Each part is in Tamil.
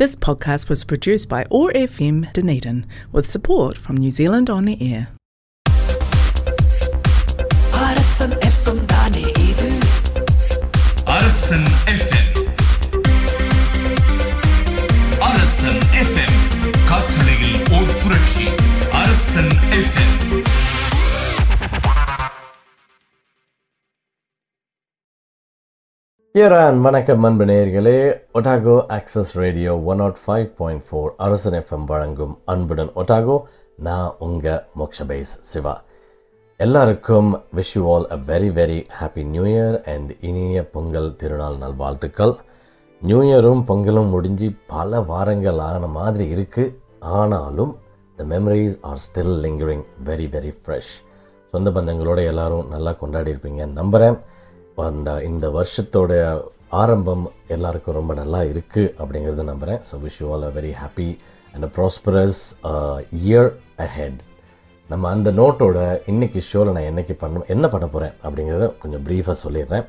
This podcast was produced by OAR FM Dunedin with support from New Zealand On Air. Arasan FM தானே இது அரசன் எஃப்எம் அரசன் எஃப்எம் காற்றலையில் ஓர் புரட்சி அரசன் எஃப்எம் ஈரான் வணக்கம் அன்பு நேயர்களே. Otago Access Radio one naught five point four அரசன் எஃப்எம் வழங்கும் அன்புடன் ஒட்டாகோ. நான் உங்கள் மோக்ஷபேஸ் சிவா. எல்லாருக்கும் wish you all a very very happy new year and இனிய பொங்கல் திருநாள் நல்வாழ்த்துக்கள். நியூ இயரும் பொங்கலும் முடிஞ்சு பல வாரங்கள் ஆன மாதிரி இருக்குது ஆனாலும் the memories are still lingering very very fresh சொந்த பந்தங்களோட எல்லாரும் நல்லா கொண்டாடி இருப்பீங்க நம்புகிறேன் அந்த இந்த வருஷத்தோட ஆரம்பம் எல்லாருக்கும் ரொம்ப நல்லா இருக்குது அப்படிங்கிறத நம்புகிறேன் so wish you all a very happy and a prosperous year ahead நம்ம அந்த நோட்டோட இன்றைக்கி ஷோவில் நான் என்னைக்கு பண்ண என்ன பண்ண போகிறேன் அப்படிங்கிறத கொஞ்சம் ப்ரீஃபாக சொல்லிடுறேன்.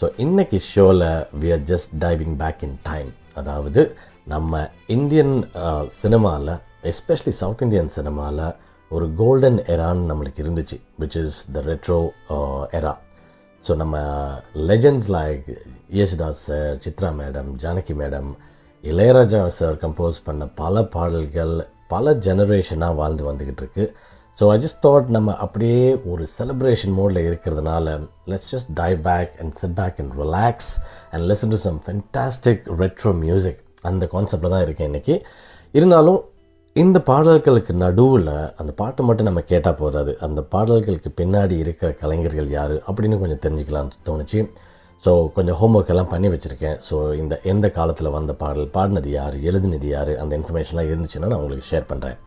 ஸோ இன்றைக்கி ஷோவில் we are just diving back in time அதாவது நம்ம இந்தியன் சினிமாவில் எஸ்பெஷலி சவுத் இந்தியன் சினிமாவில் ஒரு கோல்டன் எரான்னு நம்மளுக்கு இருந்துச்சு which is the retro era so நம்ம legends like Yesudas sir Chithra madam Janaki madam Ilaiyaraaja sir compose பண்ண பல பாடல்கள் பல ஜெனரேஷனாக வாழ்ந்து வந்துக்கிட்டு இருக்கு. ஸோ ஐ ஜஸ்ட் தாட் நம்ம அப்படியே ஒரு செலிப்ரேஷன் மோடில் இருக்கிறதுனால let's just dive back and sit back and relax and listen to some fantastic retro music அந்த கான்செப்டில் தான் இருக்கேன் இன்றைக்கி இருந்தாலும் இந்த பாடல்களுக்கு நடுவில் அந்த பாட்டை மட்டும் நம்ம கேட்டால் போதாது. அந்த பாடல்களுக்கு பின்னாடி இருக்கிற கலைஞர்கள் யார் அப்படின்னு கொஞ்சம் தெரிஞ்சுக்கலாம்னு தோணுச்சு. ஸோ கொஞ்சம் ஹோம்ஒர்க் எல்லாம் பண்ணி வச்சுருக்கேன். ஸோ இந்த எந்த காலத்தில் வந்த பாடல் பாடினது யார் எழுதினது யார் அந்த இன்ஃபர்மேஷன்லாம் இருந்துச்சுன்னா நான் உங்களுக்கு ஷேர் பண்ணுறேன்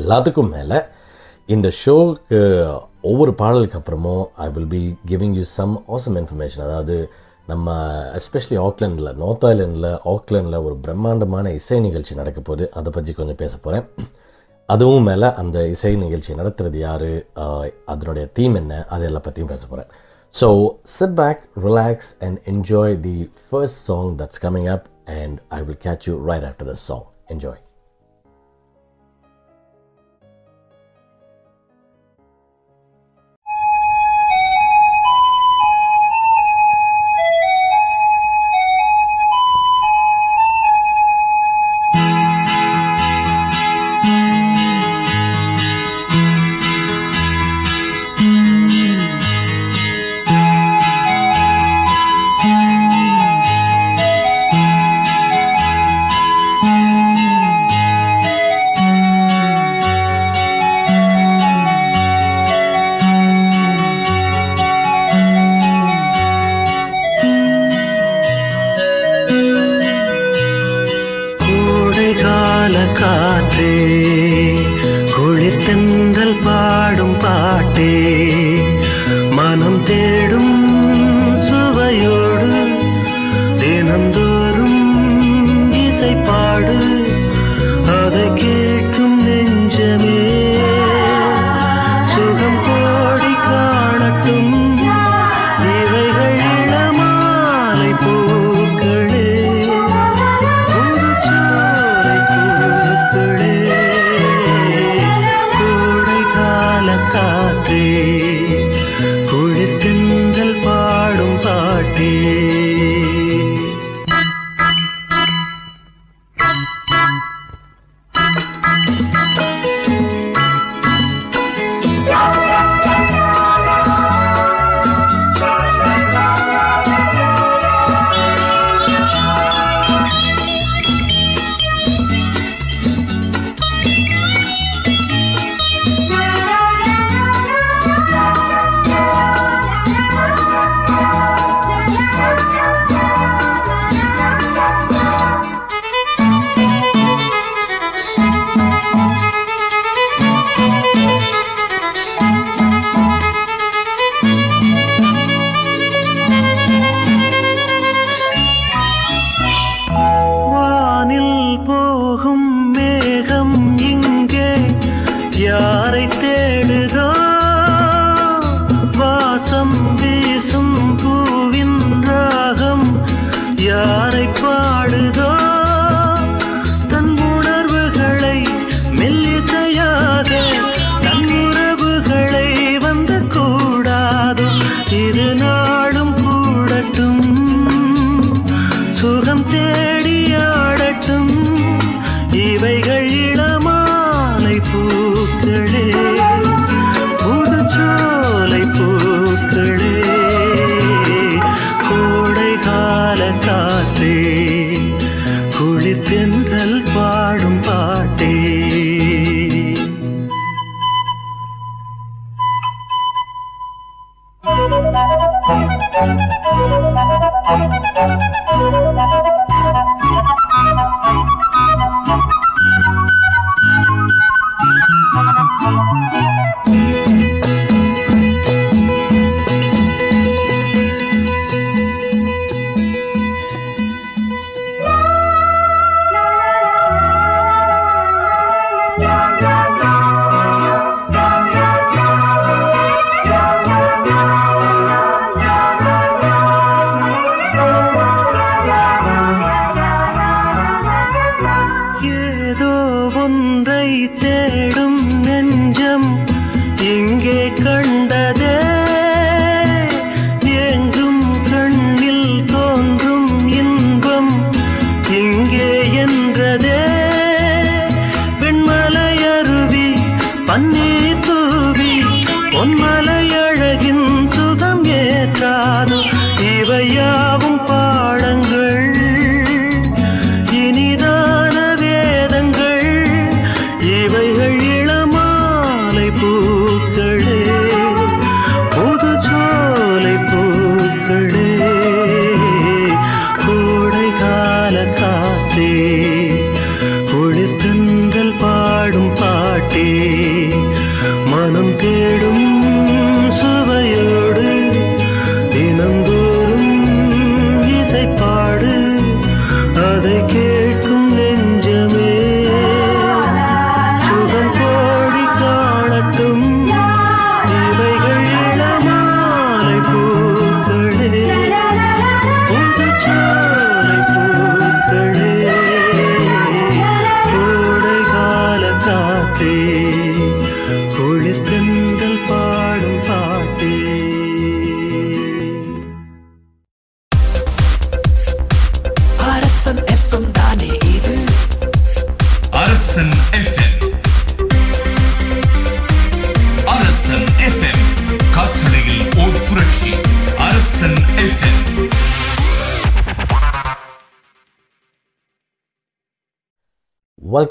எல்லாத்துக்கும் மேலே இந்த ஷோக்கு ஒவ்வொரு பாடலுக்கு அப்புறமும் I will be giving you some awesome information அதாவது நம்ம எஸ்பெஷலி ஆக்லாண்டில் நார்த் ஐலாண்டில் ஆக்லாண்டில் ஒரு பிரம்மாண்டமான இசை நிகழ்ச்சி நடக்க போகுது. அதை பற்றி கொஞ்சம் பேச போகிறேன் அதுவும் மேலே அந்த இசை நிகழ்ச்சி நடத்துறது யார் அதனுடைய தீம் என்ன அது எல்லா பற்றியும் பேச போகிறேன் so sit back relax and enjoy the first song that's coming up and I will catch you right after the song enjoy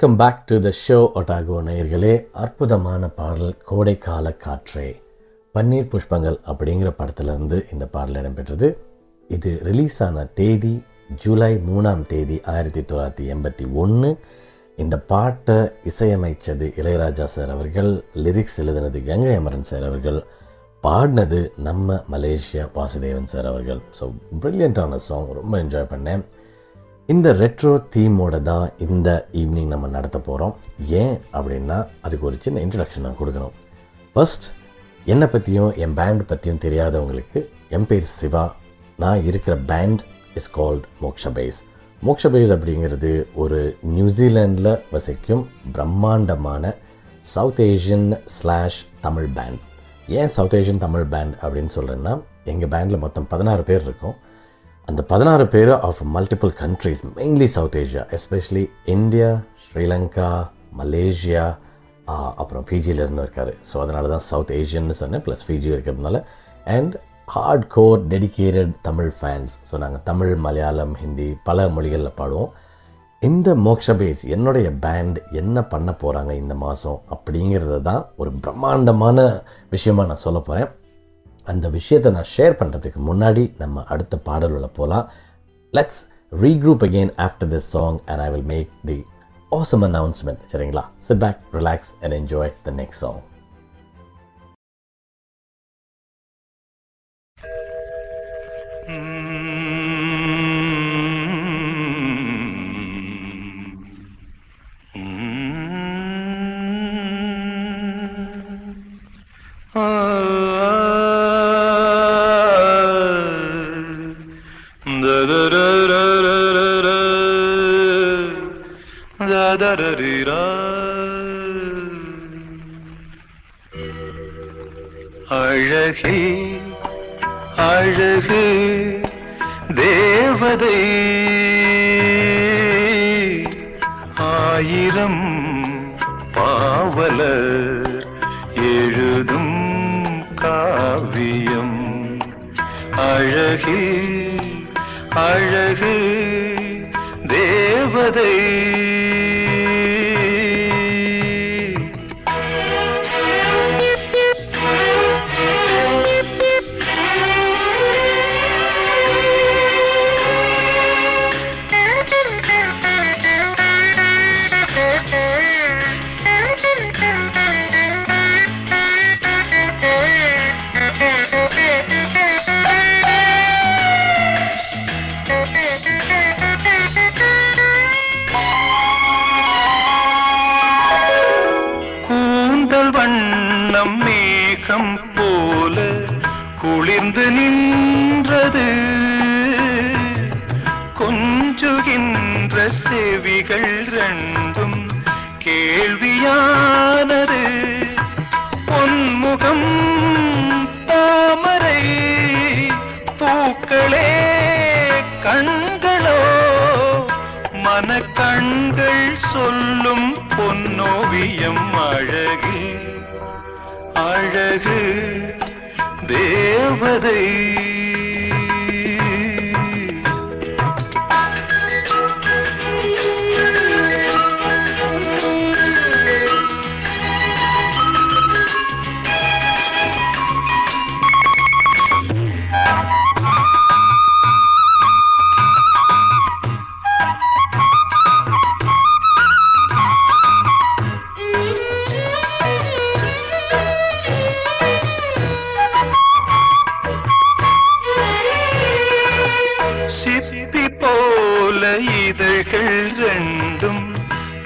welcome back to the show Otago நேயர்களே. அற்புதமான பாடல் கோடைக்கால காற்றே. பன்னீர் புஷ்பங்கள் அப்படிங்கிற படத்திலிருந்து இந்த பாடல் இடம்பெற்றது. இது ரிலீஸ் ஆன தேதி ஜூலை மூணாம் தேதி ஆயிரத்தி தொள்ளாயிரத்தி எண்பத்தி ஒன்று இந்த பாட்டை இசையமைச்சது இளையராஜா சார் அவர்கள் லிரிக்ஸ் எழுதினது கங்கை அமரன் சார் அவர்கள் பாடினது நம்ம மலேசியா வாசுதேவன் சார் அவர்கள். ஸோ ப்ரில்லியண்ட்டான சாங் ரொம்ப என்ஜாய் பண்ணேன். இந்த ரெட்ரோ தீமோட தான் இந்த ஈவினிங் நம்ம நடத்த போகிறோம் ஏன் அப்படின்னா அதுக்கு ஒரு சின்ன இன்ட்ரடக்ஷன் நான் கொடுக்கணும். ஃபஸ்ட் என்னை பற்றியும் என் பேண்ட் பற்றியும் தெரியாதவங்களுக்கு என் பேர் சிவா. நான் இருக்கிற band is called Moksha Bass Moksha Bass அப்படிங்கிறது ஒரு நியூசிலாண்டில் வசிக்கும் பிரம்மாண்டமான South Asian slash Tamil band ஏன் சவுத் ஏஷியன் தமிழ் பேண்ட் அப்படின்னு சொல்கிறேன்னா எங்கள் பேண்டில் மொத்தம் பதினாறு பேர் இருக்கோம். அந்த பதினாறு பேர் of multiple countries mainly South Asia especially India Sri Lanka Malaysia அப்புறம் ஃபிஜியில் இருந்து இருக்கார். ஸோ அதனால தான் சவுத் ஏஷியன்னு சொன்னேன் ப்ளஸ் ஃபிஜி இருக்கிறதுனால. And hard core dedicated Tamil fans so நாங்கள் தமிழ் மலையாளம் ஹிந்தி பல மொழிகளில் பாடுவோம். இந்த மோக்ஷ பேஸ் என்னுடைய பேண்ட் என்ன பண்ண போகிறாங்க இந்த மாதம் அப்படிங்கிறது தான் ஒரு பிரம்மாண்டமான விஷயமா நான் சொல்ல போகிறேன் அந்த விஷயத்தை நான் ஷேர் பண்ணுறதுக்கு முன்னாடி நம்ம அடுத்த பாடலுள்ள போகலாம் let's regroup again after this song and I will make the awesome announcement. சரிங்களா? Sit back relax and enjoy the next song அழகே அழகு தேவதை. ஆயிரம் பாவல எழுதும் காவியம். அழகே அழகு தேவதை.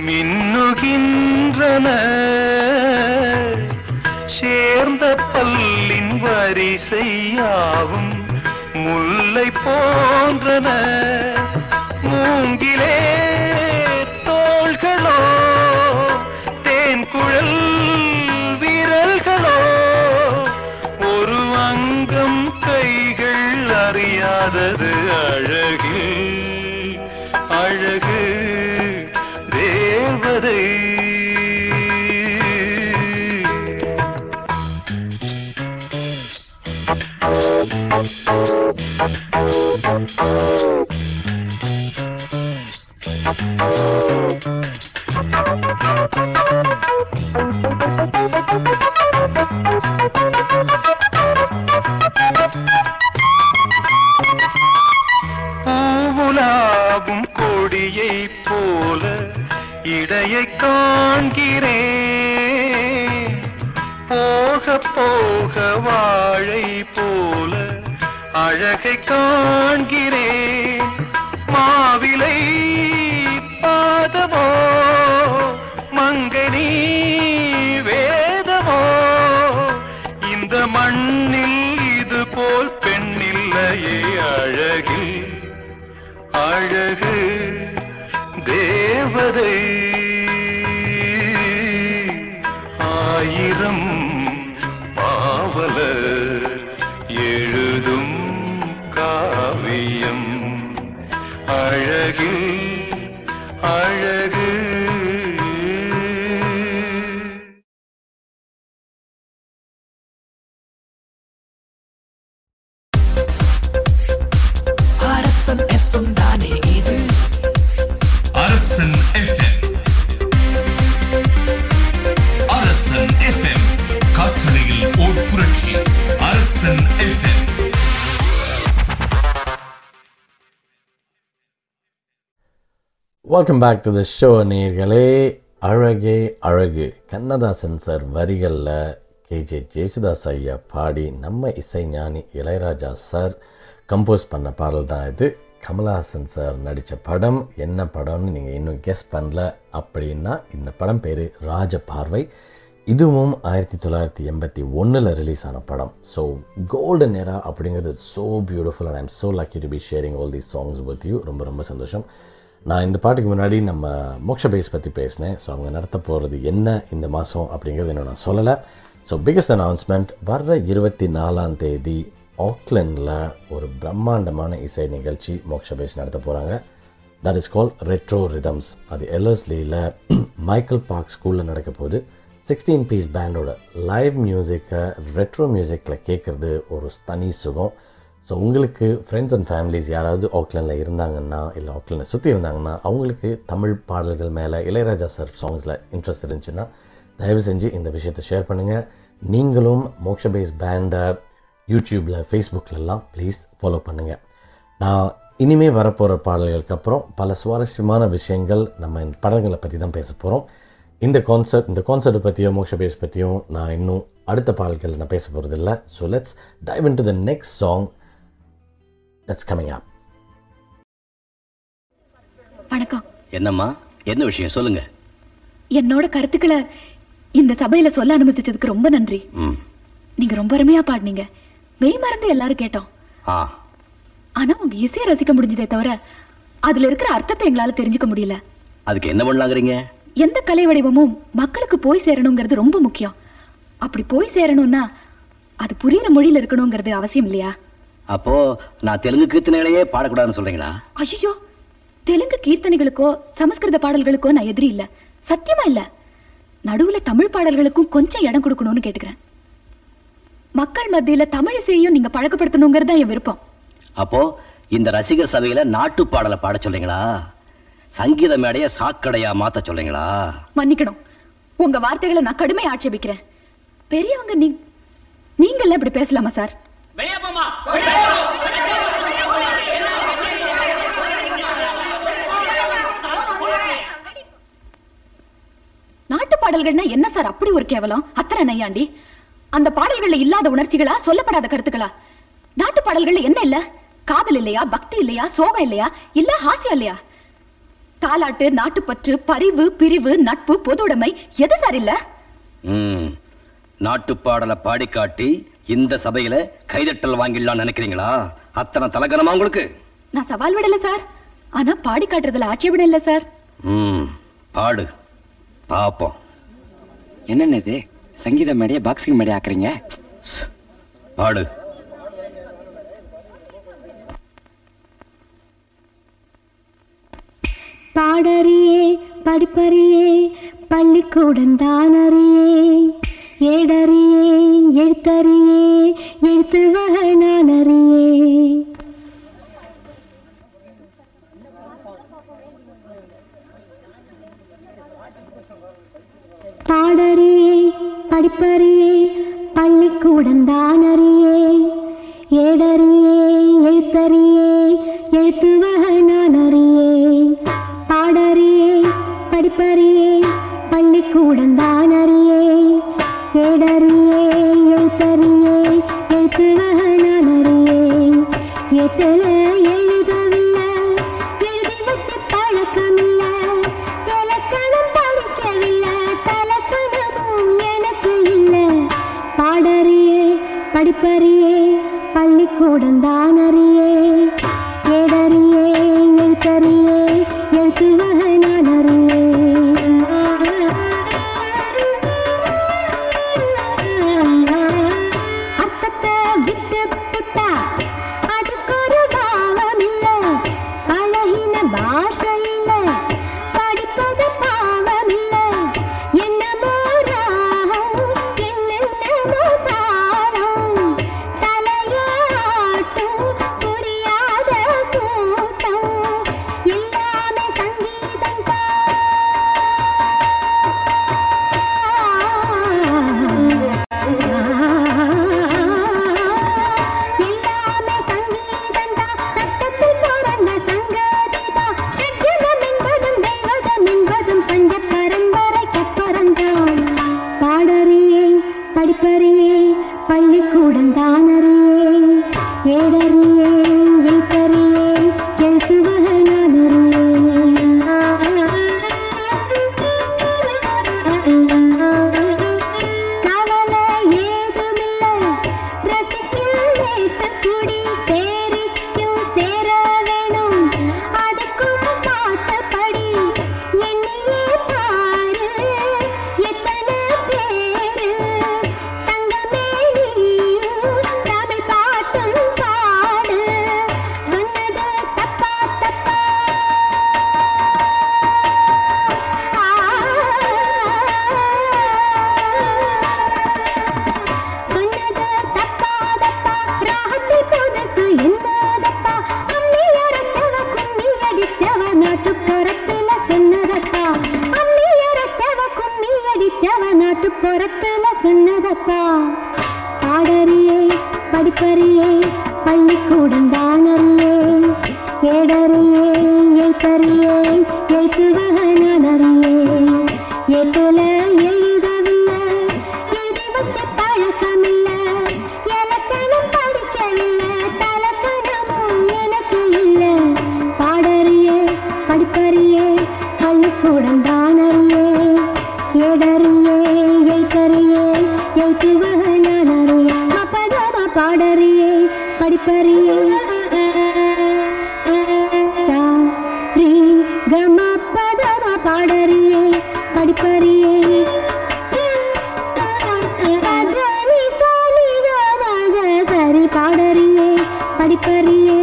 மின்னுகின்றன. சேர்ந்த பல்லின் வரிசையாவும் முல்லை போன்றன. மூங்கிலே தோள்களோ தேன்குழல் விரல்களோ ஒரு அங்கம் கைகள் அறியாதது அழகு அழகு தேவதை பூவுலாகும் வாழை போல அழகை காண்கிறேன் அழகு welcome back to the show நேர்களே. அழகே அழகு. கண்ணதாசன் சார் வரிகளில் கேஜே ஜேசுதாஸ் ஐயா பாடி நம்ம இசைஞானி இளையராஜா சார் கம்போஸ் பண்ண பாடல் தான் இது. கமலஹாசன் சார் நடித்த படம் என்ன படம்னு நீங்கள் இன்னும் கெஸ் பண்ணல அப்படின்னா இந்த படம் பேர் ராஜ பார்வை. இதுவும் ஆயிரத்தி தொள்ளாயிரத்தி எண்பத்தி ஒன்றில் ரிலீஸ் ஆன படம். ஸோ கோல்டன் ஏரா அப்படிங்கிறது so beautiful and I'm so lucky to be sharing all the songs with you ரொம்ப ரொம்ப சந்தோஷம். நான் இந்த பாட்டுக்கு முன்னாடி நம்ம மோக்ஷ பேஸ் பற்றி பேசினேன். ஸோ அவங்க நடத்த போகிறது என்ன இந்த மாதம் அப்படிங்கிறது இன்னும் நான் சொல்லலை. ஸோ பிகஸ்ட் அனௌன்ஸ்மெண்ட் வர்ற இருபத்தி நாலாம் தேதி ஆக்லண்டில் ஒரு பிரம்மாண்டமான இசை நிகழ்ச்சி மோக்ஷ பேஸ் நடத்த போகிறாங்க that is call retro rhythms அது எல்எஸ்லியில் மைக்கேல் பார்க் ஸ்கூலில் நடக்க போகுது. சிக்ஸ்டீன் பீஸ் பேண்டோட லைவ் மியூசிக்கை ரெட்ரோ மியூசிக்கில் கேட்குறது ஒரு தனி சுகம். ஸோ உங்களுக்கு ஃப்ரெண்ட்ஸ் அண்ட் ஃபேமிலிஸ் யாராவது ஆக்லண்டில் இருந்தாங்கன்னா இல்லை ஆக்லண்டை சுற்றி இருந்தாங்கன்னா அவங்களுக்கு தமிழ் பாடல்கள் மேலே இளையராஜா சார் சாங்ஸில் இன்ட்ரெஸ்ட் இருந்துச்சுன்னா தயவு செஞ்சு இந்த விஷயத்தை ஷேர் பண்ணுங்கள் நீங்களும் மோக்ஷ பேஸ் பேண்டை யூடியூப்பில் ஃபேஸ்புக்கிலலாம் ப்ளீஸ் ஃபாலோ பண்ணுங்கள் நான் இனிமே வரப்போகிற பாடல்களுக்கு அப்புறம் பல சுவாரஸ்யமான விஷயங்கள் நம்ம இந்த படங்களை பற்றி தான் பேச போகிறோம் இந்த கான்செப்ட் இந்த கான்செப்டை பற்றியும் மோக்ஷ பேஸ் பற்றியும் நான் இன்னும் அடுத்த பாடல்கள் நான் பேச போகிறதில்ல so let's dive into the next song that's coming up வணக்கம். என்னம்மா? என்ன விஷயம்? சொல்லுங்க. என்னோட கருத்துக்களை இந்த சபையில சொல்ல அனுமதிச்சதுக்கு ரொம்ப நன்றி. நீங்க ரொம்ப அருமையா பாடினீங்க. மெய் மறந்து எல்லாரும் கேட்டோம். ஆ. ஆனா உங்க இசையை ரசிக்க முடிஞ்சதே தவிர அதுல இருக்கிற அர்த்தத்தை எங்களால தெரிஞ்சுக்க முடியல. அதுக்கு என்ன பண்ணலாங்கிறீங்க? எந்த கலை வடிவமும் மக்களுக்கு போய் சேரணுங்கிறது ரொம்ப முக்கியம். அப்படி போய் சேரணும்னா அது புரியுற மொழியில இருக்கணுங்கிறது அவசியம் இல்லையா? அப்போ நான் தெலுங்கு கீர்த்தனைகளையே பாடக்கூடாதுன்னு சொல்றீங்களா? ஐயோ தெலுங்கு கீர்த்தனைகளுக்கோ சமஸ்கிருத பாடல்களுக்கோ நான் எதிரி இல்ல. சத்தியமா இல்ல. நடுவுல தமிழ் பாடல்களுக்கும் கொஞ்சம் இடம் கொடுக்கணும்னு கேட்டுக்கிறேன். மக்கள் மத்தியில தமிழ் இசையையும் நீங்க பழக்கப்படுத்தணுங்கிறது தான் என் விருப்பம். அப்போ இந்த ரசிகர் சபையில நாட்டு பாடலை பாட சொல்றீங்களா? சங்கீத மேடைய சாக்கடையா மாத்த சொல்றீங்களா? மன்னிக்கணும். உங்க வார்த்தைகளை நான் கடுமையா ஆட்சேபிக்கிறேன். பெரியவங்க நீ நீங்கெல்லாம் இப்படி பேசலாமா சார்? நாட்டு பாடல்கள்னா என்ன சார்? அப்படி ஒரு கேவலம். அத்தனை நையாண்டி. அந்த பாடல்கள்ல இல்லாத உணர்ச்சிகளா? சொல்லப்படாத கருத்துக்களா? நாட்டு பாடல்கள்ல என்ன இல்ல? காதல் இல்லையா? பக்தி இல்லையா? சோகம் இல்லையா? இல்ல ஹாஸ்யம் இல்லையா? தாலாட்டு நாட்டுப்பற்று பரிவு பிரிவு நட்பு பொதுவுடைமை எது சார் இல்ல? ம். நாட்டு பாடலை பாடி காட்டி இந்த சபையில கைதட்டல் வாங்கிடலாம் நினைக்கிறீங்களா? அத்தனை தலகனமா உங்களுக்கு? நான் சவால் விடல சார். ஆனா பாடி காட்டுறதுல ஆட்சேபணம் இல்ல சார். பாடு. பாப்போம். என்னென்ன இது? சங்கீத மேடைய பாக்ஸிங் மேடைய ஆக்குறீங்க? பாடு. பாடறியே படிப்பறியே பள்ளிக்கூடம் தானறியே ஏடறியே எழுத்தறியே எழுத்து வகை நான் அறியே. பாடறியே படிப்பறியே பள்ளிக்கூடம் அறியே. ஏடறியே எழுத்தறியே எழுத்து வகை நான் அறியே. பாடறியே படிப்பறியே பள்ளிக்கூடம் தானறியே ஏடறியே எழுத்தறியே எழுத்து வகை நான் அறியே எத்தல எழுதவில்லை எழுதி வச்ச பழக்கமில்லை. இலக்கணம் படிக்கவில்லை தலக்கணமும் எனக்கு இல்லை. பாடறியே படிப்பறியே பள்ளிக்கூடம் தான் அறியே. ஏடறியே எழுத்தறியே எழுத்து வகை நான் பள்ளிக்கூடம் தானறியே ஏடறியே எய்த்தறியே மப்பதம பாடறியே படிப்பறியே. பாடறியே படிப்பறியே. கமக சரி பாடறியே படிப்பறியே.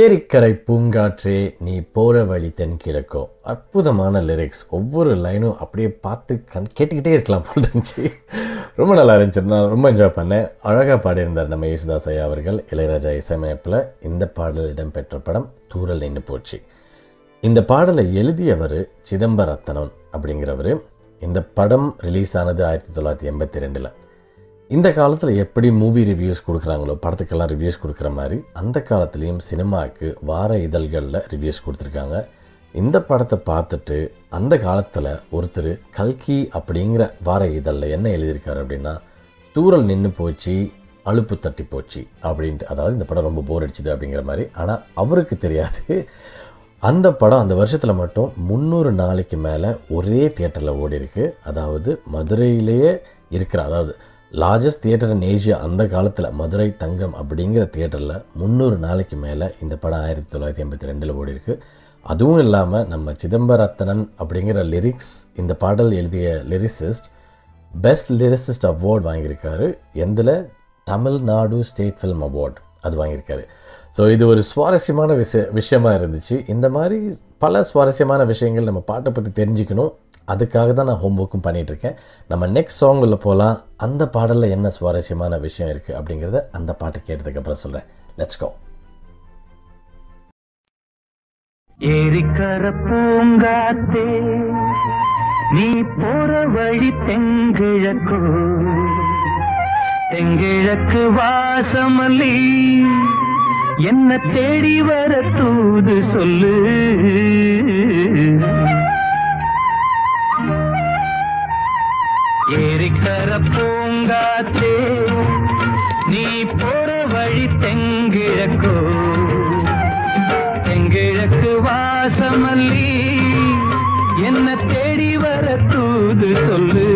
ஏரிக்கரை பூங்காற்றே நீ போகிற வழி தென்கிழக்கோ அற்புதமான லிரிக்ஸ் ஒவ்வொரு லைனும் அப்படியே பார்த்து கண் கேட்டுக்கிட்டே இருக்கலாம் போல இருந்துச்சு. ரொம்ப நல்லா இருந்துச்சு. நான் ரொம்ப என்ஜாய் பண்ணேன். அழகாக பாடியிருந்தார் நம்ம யேசுதாஸ் ஐயா அவர்கள். இளையராஜா இசையமைப்பில் இந்த பாடல் இடம்பெற்ற படம் தூரல் நின்று போச்சு. இந்த பாடலை எழுதியவர் சிதம்பரத்தனன் அப்படிங்கிறவர். இந்த படம் ரிலீஸ் ஆனது ஆயிரத்தி தொள்ளாயிரத்தி எண்பத்தி ரெண்டில். இந்த காலத்தில் எப்படி மூவி ரிவ்யூஸ் கொடுக்குறாங்களோ படத்துக்கெல்லாம் ரிவ்யூஸ் கொடுக்குற மாதிரி அந்த காலத்துலேயும் சினிமாவுக்கு வார இதழ்களில் ரிவ்யூஸ் கொடுத்துருக்காங்க. இந்த படத்தை பார்த்துட்டு அந்த காலத்தில் ஒருத்தர் கல்கி அப்படிங்கிற வார இதழில் என்ன எழுதியிருக்காரு அப்படின்னா தூரல் நின்று போச்சு அலுப்பு தட்டி போச்சு அப்படின்ட்டு. அதாவது இந்த படம் ரொம்ப போர் அடிச்சுது அப்படிங்கிற மாதிரி. ஆனால் அவருக்கு தெரியாது. அந்த படம் அந்த வருஷத்தில் மட்டும் முந்நூறு நாளைக்கு மேலே ஒரே தியேட்டரில் ஓடி இருக்கு அதாவது மதுரையிலேயே இருக்கிற அதாவது லார்ஜஸ்ட் தியேட்டர் இன் ஏஷியா அந்த காலத்தில் மதுரை தங்கம் அப்படிங்கிற தியேட்டரில் முந்நூறு நாளைக்கு மேலே இந்த படம் ஆயிரத்தி தொள்ளாயிரத்தி எண்பத்தி ரெண்டில் ஓடி இருக்கு அதுவும் இல்லாமல் நம்ம சிதம்பரத்தனன் அப்படிங்கிற லிரிக்ஸ் இந்த பாடல் எழுதிய லிரிசிஸ்ட் பெஸ்ட் லிரிசிஸ்ட் அவார்ட் வாங்கியிருக்காரு. எந்தில் தமிழ்நாடு ஸ்டேட் ஃபிலிம் அவார்ட் அது வாங்கியிருக்காரு. ஸோ இது ஒரு சுவாரஸ்யமான விஷய விஷயமா இருந்துச்சு. இந்த மாதிரி பல சுவாரஸ்யமான விஷயங்கள் நம்ம பாட்டை பற்றி தெரிஞ்சுக்கணும். அதுக்காக தான் நான் ஹோம்ஒர்க்கும் பண்ணிட்டு இருக்கேன் நம்ம நெக்ஸ்ட் சாங்குள்ள போகலாம் அந்த பாடலில் என்ன சுவாரஸ்யமான விஷயம் இருக்குது அப்படிங்கிறத அந்த பாட்டு கேட்டதுக்கப்புறம் சொல்கிறேன் லெட்ஸ் கோ ஏரிக்கர பூங்காத்தே நீ போற வழி தெங்கிழக்கோ தெங்கிழக்கு வாசமல்லி என்ன தேடி வர தூது சொல்லு. ஏரிக்கர பூங்காத்தே நீ போற வழி தெங்கிழக்கோ. தெங்கிழக்கு வாசமல்லி என்ன தேடி வர தூது சொல்லு.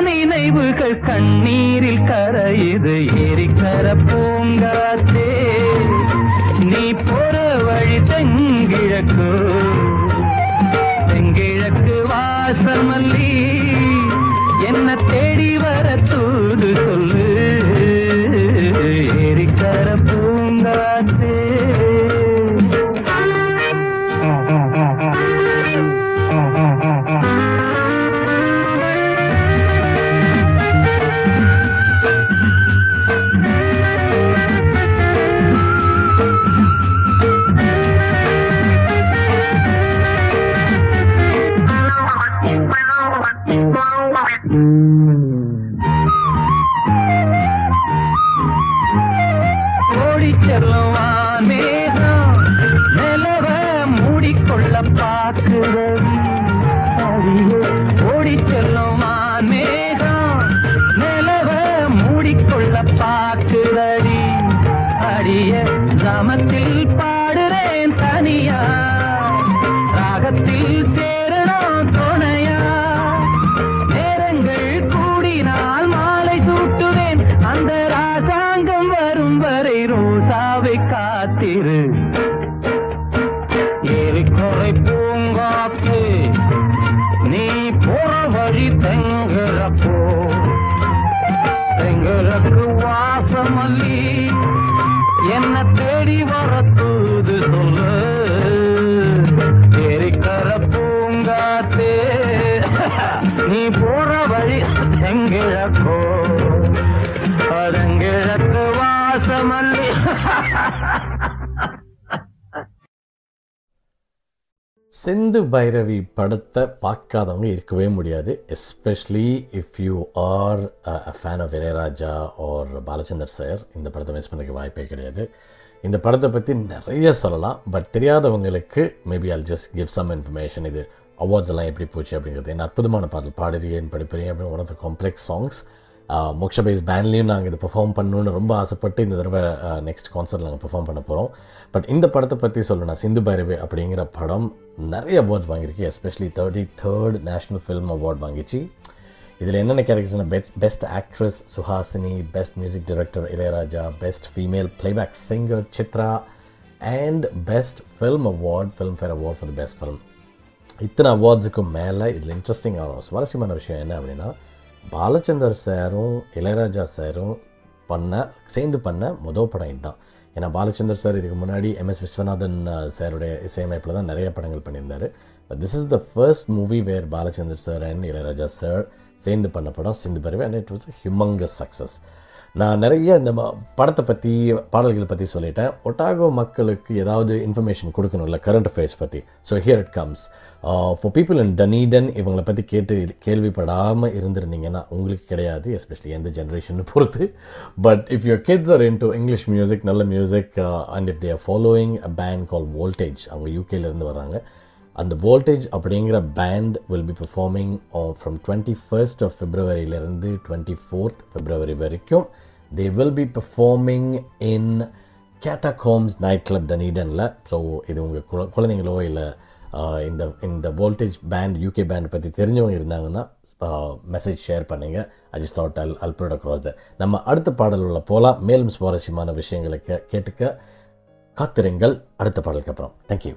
நினைவுகள் கண்ணீரில் கரையுது. ஏரிக்கர பூங்காத்தே. நீ போற வழி தெங்கிழக்கு தெங்கிழக்கு வாசமல்லி செங்கிழக்கோ செந்து பைரவி படத்தை பார்க்காதவங்க இருக்கவே முடியாது especially if you are a fan of Ilaiyaraaja or Balachander sir இந்த படத்தை மிஸ் பண்ணிக்க வாய்ப்பே கிடையாது. இந்த படத்தை பற்றி நிறைய சொல்லலாம் பட் தெரியாதவங்களுக்கு maybe all just give some information இது. அவார்ட்ஸ் எல்லாம் எப்படி போச்சு அப்படிங்கிறது. என்ன அற்புதமான பாடல். பாடுறியேன் படிப்பிறியேன் அப்படின்னு one of the complex songs Moksha Bass பேண்ட்லேயும் நாங்கள் இதை பெர்ஃபார்ம் பண்ணணும்னு ரொம்ப ஆசைப்பட்டு இந்த தடவை நெக்ஸ்ட் கான்சர்ட் நாங்கள் பெர்ஃபார்ம் பண்ண போகிறோம் பட் இந்த படத்தை பற்றி சொல்லணும் சிந்து பைரவி அப்படிங்கிற படம் நிறைய அவார்ட்ஸ் வாங்கியிருக்கு. Especially thirty third national film award வாங்கிச்சு. இதில் என்னென்ன கேரக்டர்ஸ்னா best best actress Suhasini best music director Ilaiyaraaja best female playback singer Chithra and best film award Filmfare award for the best film இத்தனை அவார்ட்ஸுக்கும் மேலே இதில் இன்ட்ரெஸ்டிங்கான சுவாரஸ்யமான விஷயம் என்ன அப்படின்னா பாலச்சந்தர் சாரும் இளையராஜா சாரும் பண்ண சேர்ந்து பண்ண மொதல் படம் இதுதான். ஏன்னா பாலச்சந்தர் சார் இதுக்கு முன்னாடி எம்எஸ் விஸ்வநாதன் சாருடைய இசையமைப்பில் தான் நிறைய படங்கள் பண்ணியிருந்தார். But this is the first movie where Balachander sir and Ilaiyaraaja sir சேர்ந்து பண்ண படம் Sindhu பருவே and it was humongous success நான் நிறைய இந்த படத்தை பற்றி பாடல்கள் பற்றி சொல்லிட்டேன். ஒட்டாகோ மக்களுக்கு ஏதாவது இன்ஃபர்மேஷன் கொடுக்கணும்ல கரண்ட் அஃபேர்ஸ் பற்றி so here it comes for people in Dunedin இவங்களை பற்றி கேட்டு கேள்விப்படாமல் இருந்திருந்தீங்கன்னா உங்களுக்கு கிடையாது எஸ்பெஷலி எந்த ஜென்ரேஷன் பொறுத்து. But if your kids are into English music நல்ல music and if they're following a band call Voltage அவங்க யூகேலேருந்து வராங்க அந்த வோல்டேஜ் அப்படிங்கிற band will be performing from twenty first of ஃபிப்ரவரியிலேருந்து twenty fourth February வரைக்கும் they will be performing in Catacombs night club டனீடனில் so இது உங்கள் குழந்தைங்களோ இல்லை இந்த இந்த வோல்டேஜ் பேண்ட் யூகே பேண்ட் பற்றி தெரிஞ்சவங்க இருந்தாங்கன்னா மெசேஜ் ஷேர் பண்ணுங்கள் அஜிஸ் தாட் அல் அல்பரோட க்ராஸ் த நம்ம அடுத்த பாடலில் போகலாம் மேலும் சுவாரஸ்யமான விஷயங்களை கேட்டுக்க காத்திருங்கள். அடுத்த பாடலுக்கு அப்புறம். Thank you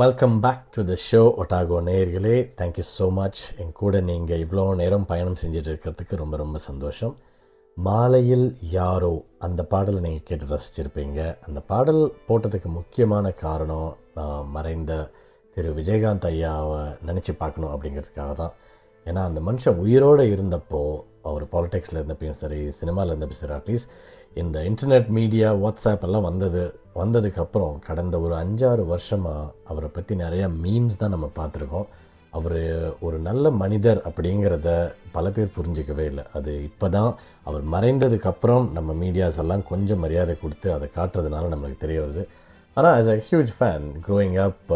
welcome back to the show Otago நேயர்களே தேங்க்யூ ஸோ மச் என் கூட நீங்கள் இவ்வளோ நேரம் பயணம் செஞ்சுட்டு இருக்கிறதுக்கு ரொம்ப ரொம்ப சந்தோஷம். மாலையில் யாரோ அந்த பாடலை நீங்கள் கேட்டு ரசிச்சிருப்பீங்க. அந்த பாடல் போட்டதுக்கு முக்கியமான காரணம் மறைந்த திரு விஜயகாந்த் ஐயாவை நினச்சி பார்க்கணும் அப்படிங்கிறதுக்காக தான். ஏன்னா அந்த மனுஷன் உயிரோடு இருந்தப்போ அவர் பாலிடிக்ஸில் இருந்தப்பையும் சரி சினிமாவில் இருந்தப்பையும் சரி அட்லீஸ்ட் இந்த இன்டர்நெட் மீடியா வாட்ஸ்அப் எல்லாம் வந்தது. வந்ததுக்கப்புறம் கடந்த ஒரு அஞ்சாறு வருஷமாக அவரை பற்றி நிறைய மீம்ஸ் தான் நம்ம பார்த்துருக்கோம். அவர் ஒரு நல்ல மனிதர் அப்படிங்கிறத பல பேர் புரிஞ்சிக்கவே இல்லை. அது இப்போ தான் அவர் மறைந்ததுக்கப்புறம் நம்ம மீடியாஸ் எல்லாம் கொஞ்சம் மரியாதை கொடுத்து அதை காட்டுறதுனால நம்மளுக்கு தெரிய வருது ஆனால் as a huge fan growing up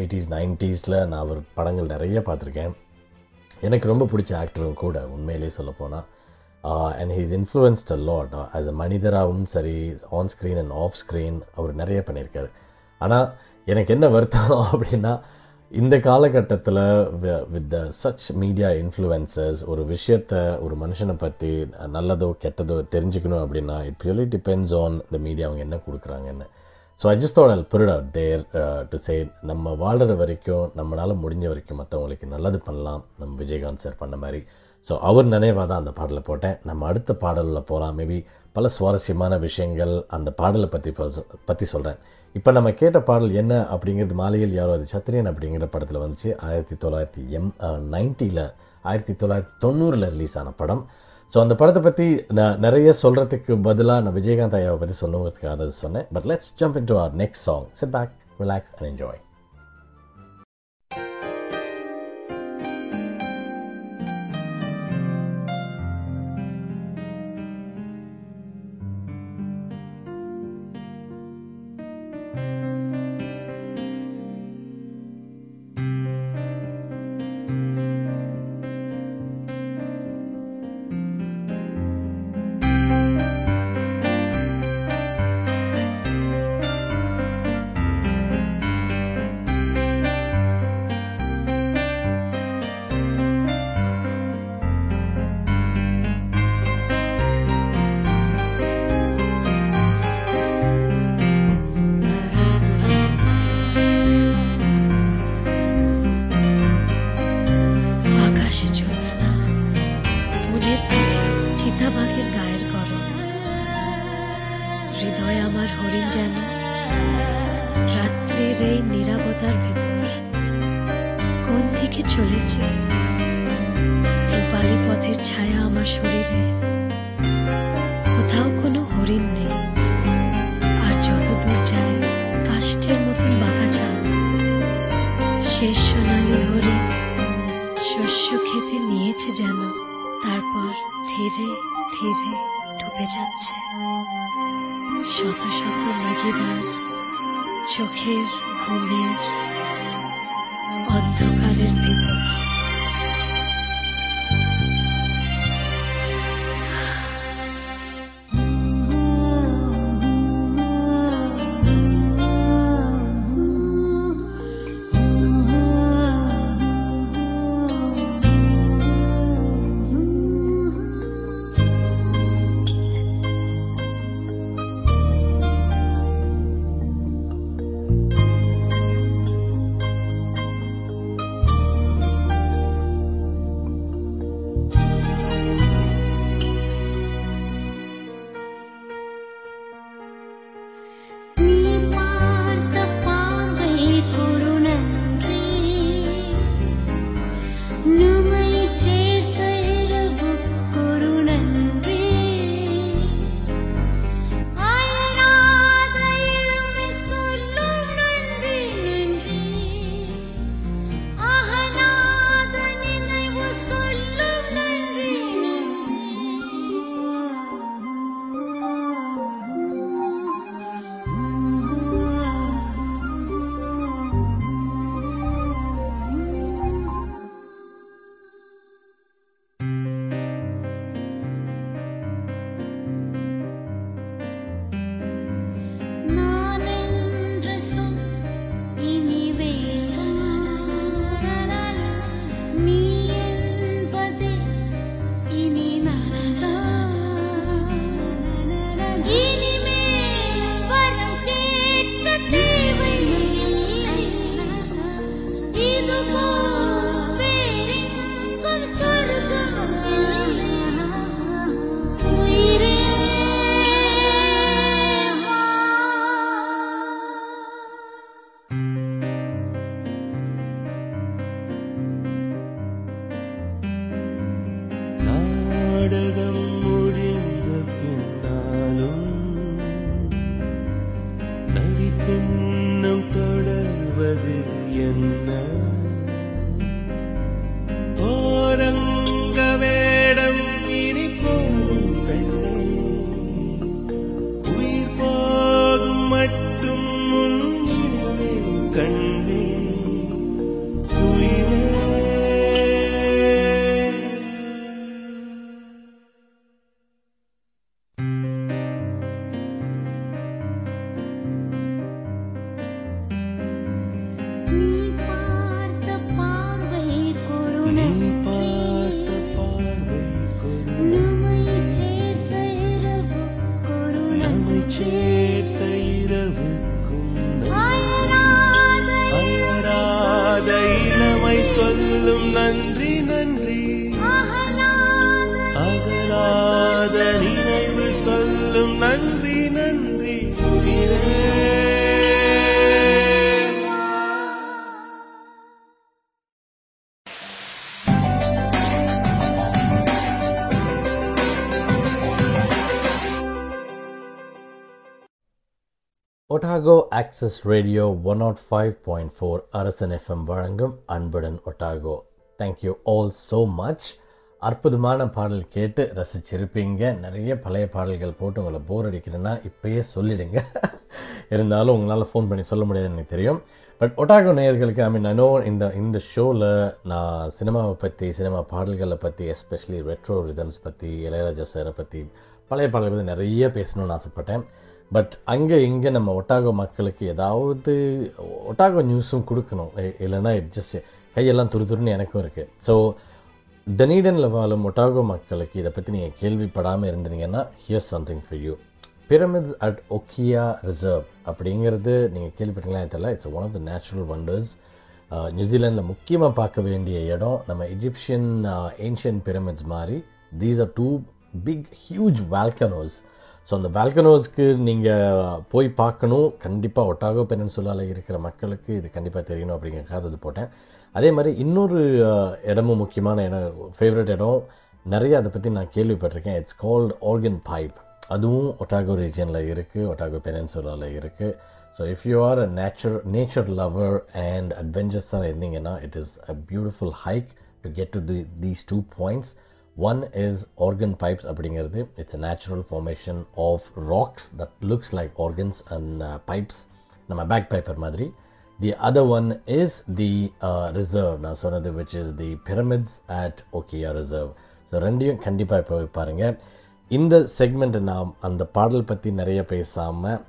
eighties நைன்ட்டீஸில் நான் அவர் படங்கள் நிறைய பார்த்துருக்கேன். எனக்கு ரொம்ப பிடிச்ச ஆக்டரும் கூட உண்மையிலேயே சொல்லப்போனால் and he's influenced a lot as a மனிதராகவும் சரி on screen and off screen அவர் நிறைய பண்ணியிருக்காரு. ஆனால் எனக்கு என்ன வருத்தம் அப்படின்னா இந்த காலகட்டத்தில் with the such media influences ஒரு விஷயத்தை ஒரு மனுஷனை பற்றி நல்லதோ கெட்டதோ தெரிஞ்சுக்கணும் அப்படின்னா it purely depends on the media அவங்க என்ன கொடுக்குறாங்கன்னு. So I just thought I'll put it out there to say நம்ம வாழ்கிற வரைக்கும் நம்மளால் முடிஞ்ச வரைக்கும் மற்றவங்களுக்கு நல்லது பண்ணலாம். நம்ம விஜயகாந்த் சார் பண்ண மாதிரி. ஸோ அவர் நினைவாக தான் அந்த பாடலை போட்டேன். நம்ம அடுத்த பாடலில் போகலாம் மேபி பல சுவாரஸ்யமான விஷயங்கள் அந்த பாடலை பற்றி பற்றி சொல்கிறேன் இப்போ நம்ம கேட்ட பாடல் என்ன அப்படிங்கிறது மாலையில் யாரோ அது சத்திரியன் அப்படிங்கிற படத்தில் வந்துச்சு. ஆயிரத்தி தொள்ளாயிரத்தி எம் நைன்ட்டியில் ஆயிரத்தி தொள்ளாயிரத்தி தொண்ணூறில் ரிலீஸ் ஆன படம். ஸோ அந்த படத்தை பற்றி நான் நிறைய சொல்கிறதுக்கு பதிலாக நான் விஜயகாந்த் ஐயாவை பற்றி சொல்லுவதுக்காக சொன்னேன். But let's jump into our next song sit back relax and enjoy চিতাবাঘের গায়ের গরম। হৃদয় আমার হরিণ যেন রাত্রির এই নিরাপতার ভেতর। কোন দিকে চলেছে? রূপালী পথের ছায়া আমার শরীরে। কোথাও কোনো হরিণ নেই। আর যত দূর যায়, কাষ্ঠের মতন বাঁকা চাঁদ শেষ সোনালি হরিণ শস্য খেতে নিয়েছে যেন। ধীরে ধীরে ডুবে যাচ্ছে। শত শত মগিদার চোখের ঘুমের சேர்த்த இரவுக்கும் அயராத இளமை சொல்லும் நன்றி. Access Radio one naught five point four அரசன் எஃப்எம் வழங்கும் அன்புடன் Otago. Thank you all so much அற்புதமான பாடல் கேட்டு ரசிச்சிருப்பீங்க. நிறைய பழைய பாடல்கள் போட்டு உங்களை போர் அடிக்கிறேன்னா இப்போயே சொல்லிடுங்க. இருந்தாலும் உங்களால் ஃபோன் பண்ணி சொல்ல முடியாதுன்னு எனக்கு தெரியும். பட் ஒட்டாகோ நேயர்களுக்கு ஐ மீன் நோ இந்த இந்த ஷோவில் நான் சினிமாவை பற்றி சினிமா பாடல்களை பற்றி எஸ்பெஷலி ரெட்ரோ ரிதம்ஸ் பற்றி இளையராஜா சாரை பற்றி பழைய பாடல்கள் பற்றி நிறைய பேசணும்னு ஆசைப்பட்டேன். பட் அங்கே இங்கே நம்ம ஒட்டாகோ மக்களுக்கு ஏதாவது ஒட்டாகோ நியூஸும் கொடுக்கணும். இல்லைன்னா இட் ஜஸ்ட் கையெல்லாம் துரு துருன்னு எனக்கும் இருக்குது ஸோ டனீடனில் வாழும் ஒட்டாகோ மக்களுக்கு இதை பற்றி நீங்கள் கேள்விப்படாமல் இருந்தீங்கன்னா here something for you pyramids at Okia Reserve அப்படிங்கிறது நீங்கள் கேள்விப்பட்டீங்களா தெரியல. It's one of the natural wonders நியூசிலாண்டில் முக்கியமாக பார்க்க வேண்டிய இடம் நம்ம எஜிப்சியன் ஏன்ஷியன் பிரமிட்ஸ் மாதிரி these are two big huge volcanoes so அந்த வால்கனோஸ்க்கு நீங்கள் போய் பார்க்கணும். கண்டிப்பாக ஒட்டாகோ பெனன்சுலாவில் இருக்கிற மக்களுக்கு இது கண்டிப்பாக தெரியணும் அப்படிங்கிறக்காக அது போட்டேன். அதே மாதிரி இன்னொரு இடமும் முக்கியமான இடம் ஃபேவரட் இடம். நிறைய அதை பற்றி நான் கேள்விப்பட்டிருக்கேன். இட்ஸ் கால்ட் ஆர்கன் பைப் அதுவும் ஒட்டாகோ ரீஜனில் இருக்குது ஒட்டாகோ பெனன்சுலாவில் இருக்குது so if you are a nature nature lover and அட்வென்ச்சர்ஸாக இருந்தீங்கன்னா it is a beautiful hike to get to the these two points one is organ pipes அப்படிங்கிறது. It's a natural formation of rocks that looks like organs and pipes நம்ம பேக் பைப்பர் மாதிரி. The other one is the reserve நான் சொன்னது which is the pyramids at Okia Reserve so ரெண்டையும் கண்டிப்பாக போய் பாருங்கள் இந்த செக்மெண்ட் நாம் அந்த பாடல் பற்றி நிறைய பேசாமல்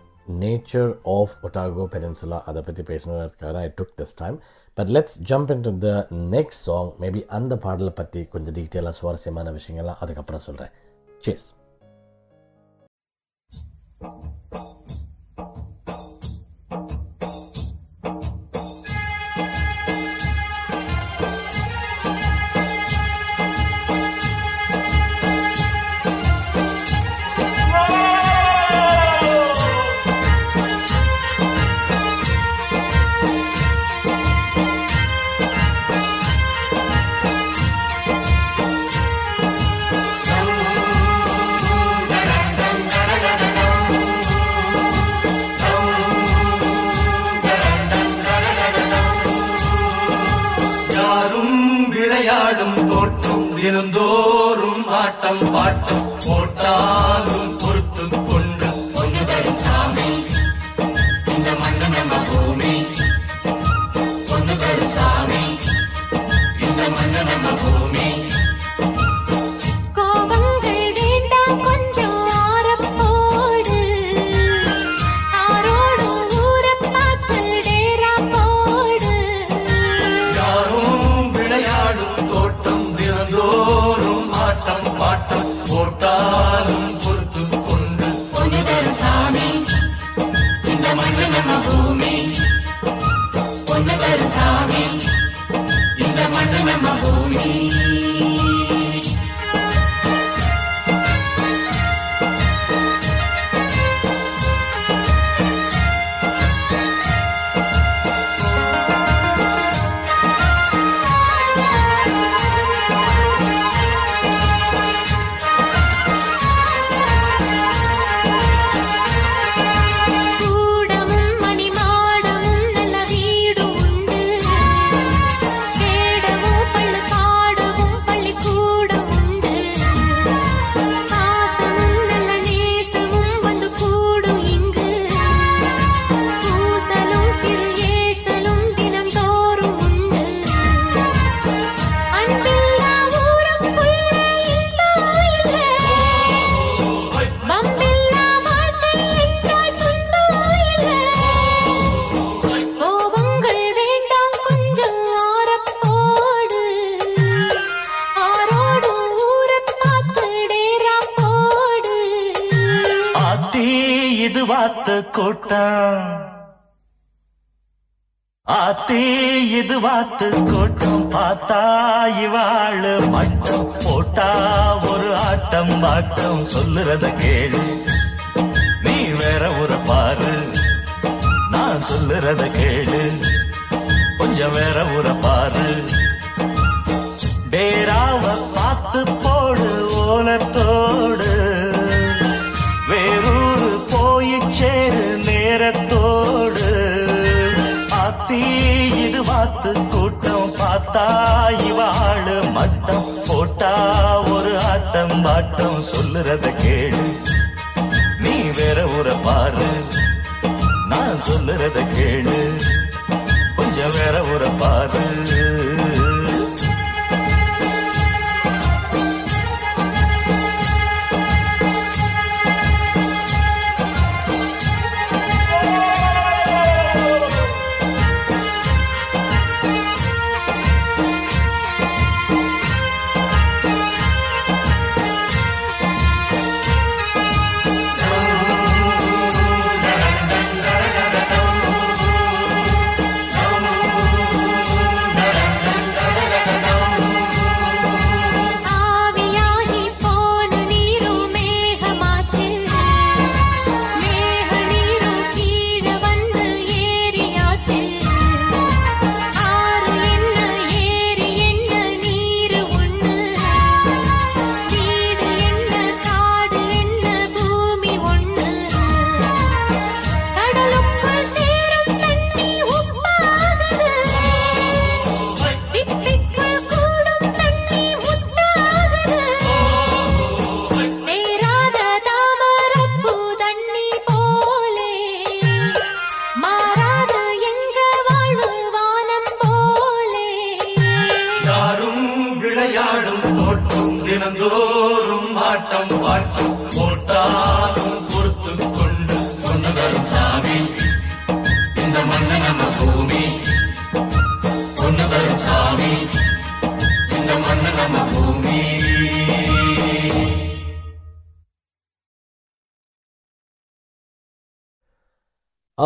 நேச்சர் ஆஃப் ஒட்டாகோ பெனின்சுலா அதை பற்றி பேசணுங்கிறதுக்காக I took this time but let's jump into the next song maybe அந்த பாடலை பற்றி கொஞ்சம் டீட்டெயிலாக சுவாரஸ்யமான விஷயங்கள்லாம் அதுக்கப்புறம் சொல்கிறேன் சேஸ் 나 ஆட்டம் சொல்லுறத கேளு. நீ வேற ஊர பாரு. நான் சொல்லுறத கேளு. கொஞ்சம் வேற ஊர பாரு. டேராவ ஆட்டம் போட்டா ஒரு ஆட்டம் பாட்டம் சொல்லுறத கேளு. நீ வேற ஊர பாரு நான் சொல்லுறத கேளு. கொஞ்சம் வேற ஊர பாரு.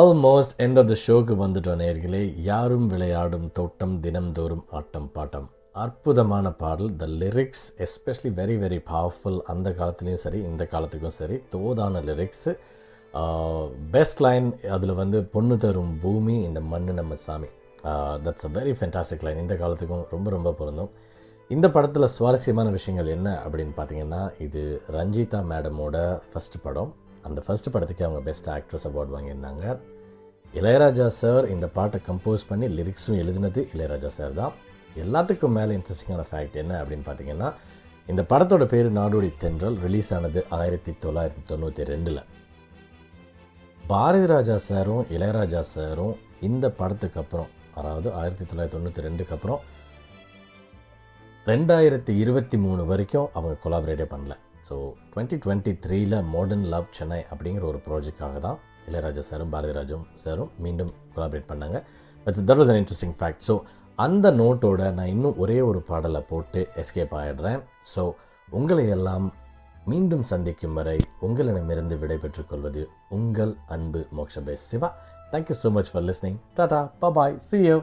ஆல்மோஸ்ட் எண்ட் ஆஃப் த ஷோக்கு வந்துட்டோம் நேர்களே. யாரும் விளையாடும் தோட்டம் தினம்தோறும் ஆட்டம் பாட்டம். அற்புதமான பாடல். The lyrics especially very very powerful அந்த காலத்துலேயும் சரி இந்த காலத்துக்கும் சரி தோதான லிரிக்ஸு பெஸ்ட் லைன் அதில் வந்து பொண்ணு தரும் பூமி இந்த மண்ணு நம்ம சாமி. That's a very fantastic line இந்த காலத்துக்கும் ரொம்ப ரொம்ப பொருந்தும். இந்த படத்தில் சுவாரஸ்யமான விஷயங்கள் என்ன அப்படின்னு பார்த்தீங்கன்னா இது ரஞ்சிதா மேடமோட ஃபஸ்ட் படம். அந்த ஃபர்ஸ்ட் படத்துக்கு அவங்க பெஸ்ட் ஆக்ட்ரஸ் அவார்ட் வாங்கியிருந்தாங்க. இளையராஜா சார் இந்த பாட்டை கம்போஸ் பண்ணி லிரிக்ஸும் எழுதினது இளையராஜா சார் தான். எல்லாத்துக்கும் மேலே இன்ட்ரெஸ்டிங்கான ஃபேக்ட் என்ன அப்படின்னு பார்த்தீங்கன்னா இந்த படத்தோட பேர் நாடோடி தென்றல் ரிலீஸ் ஆனது ஆயிரத்தி தொள்ளாயிரத்தி தொண்ணூற்றி ரெண்டில். பாரதி ராஜா சாரும் இளையராஜா சாரும் இந்த படத்துக்கு அப்புறம் அதாவது ஆயிரத்தி தொள்ளாயிரத்தி தொண்ணூற்றி ரெண்டுக்கு அப்புறம் ரெண்டாயிரத்தி இருபத்தி மூணு வரைக்கும் அவங்க கொலாபரேட்டே பண்ணல. ஸோ டுவெண்ட்டி டுவெண்ட்டி த்ரீயில் மாடர்ன் லவ் சென்னை அப்படிங்கிற ஒரு ப்ராஜெக்டாக தான் இளையராஜா சாரும் பாரதிராஜும் சாரும் மீண்டும் கொலாபரேட் பண்ணாங்க. But that was an interesting fact so அந்த நோட்டோட நான் இன்னும் ஒரே ஒரு பாடலை போட்டு எஸ்கேப் ஆகிடுறேன் ஸோ உங்களை எல்லாம் மீண்டும் சந்திக்கும் வரை உங்களிடமிருந்து விடைபெற்றுக் கொள்வது உங்கள் அன்பு Moksha Bass Siva. Thank you so much for listening tata bye see you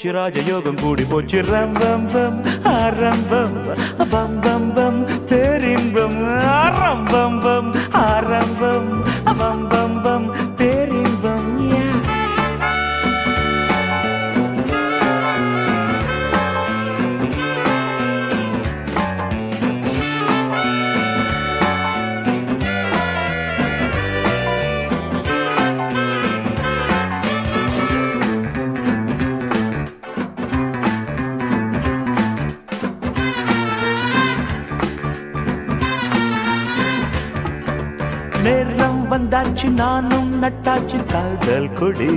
போச்சு ராஜயோகம் கூடி போச்சு. ரம்பம் பம் ஆரம்பம் நேரம் வந்தாச்சு நானும் நட்டாச்சு காதல் கொடி.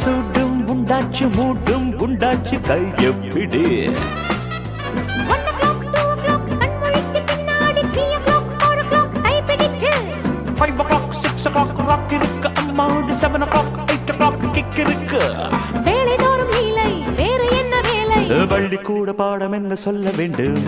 சூடும் உண்டாச்சு மூடும் உண்டாச்சு கையப்பிடி five o'clock six o'clock rock இருக்கு அம்மாவோட seven o'clock eight o'clock kick இருக்கு வேலைதோறும் நீலை வேறு என்ன வேலை? பள்ளி கூட பாடம் என்ன சொல்ல வேண்டும்?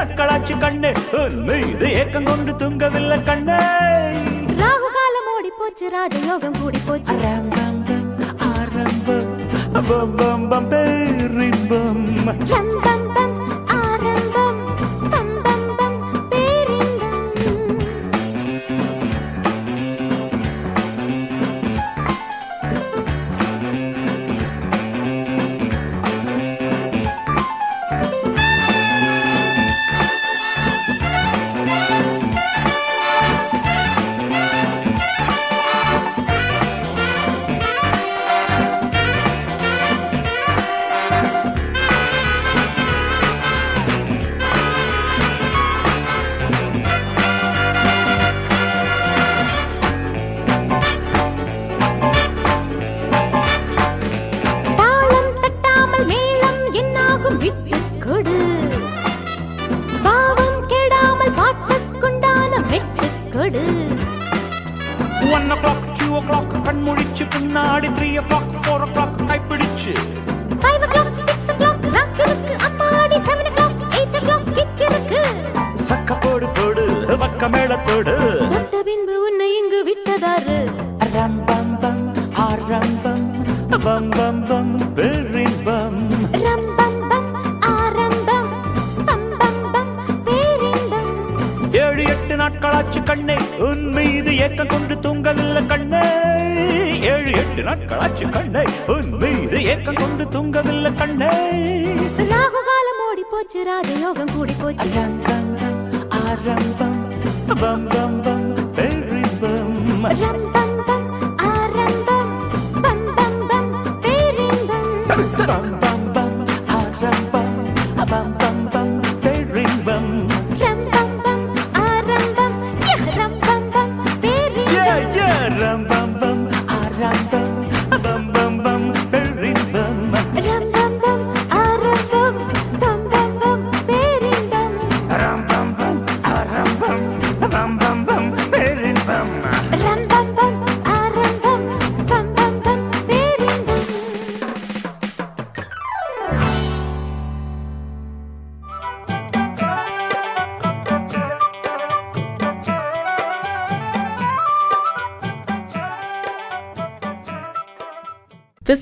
நாட்களாச்சு கண்ணே. மீது ஏக்கம் கொண்டு தூங்கவில்லை கண்ணே. ராகு காலம் ஓடி போச்சு ராஜயோகம் கூடி போச்சு ஆரம்பம் பம் பம் பம் பம் பம் கொடு one o'clock two o'clock கண் முழிச்சு பின்னாடி three o'clock four o'clock கைப்பிடிச்சு. Five o'clock six o'clock rock இருக்கு. அம்மாடி seven o'clock eight o'clock kick இருக்கு. சக்க போடு போடு பக்க மேளத்தோடு தொட்ட பின்பு உன்னை இங்கு விட்டதாரு. ரம்பம் பம் ஆரம்பம் பம் பம் பம் பெரிம்பம் நாட்களாச்சு கண்ணே உன் மீது ஏக்கம் கொண்டு தூங்கவில்லை கண்ணே ஏழு எட்டு நாட்களாச்சு கண்ணே உன் மீது ஏக்கம் கொண்டு தூங்கவில்லை கண்ணே ராகு காலம் ஓடி போச்சு ராஜயோகம் கூடி போச்சு ஆரம்பம் பம் பம் பம் பம்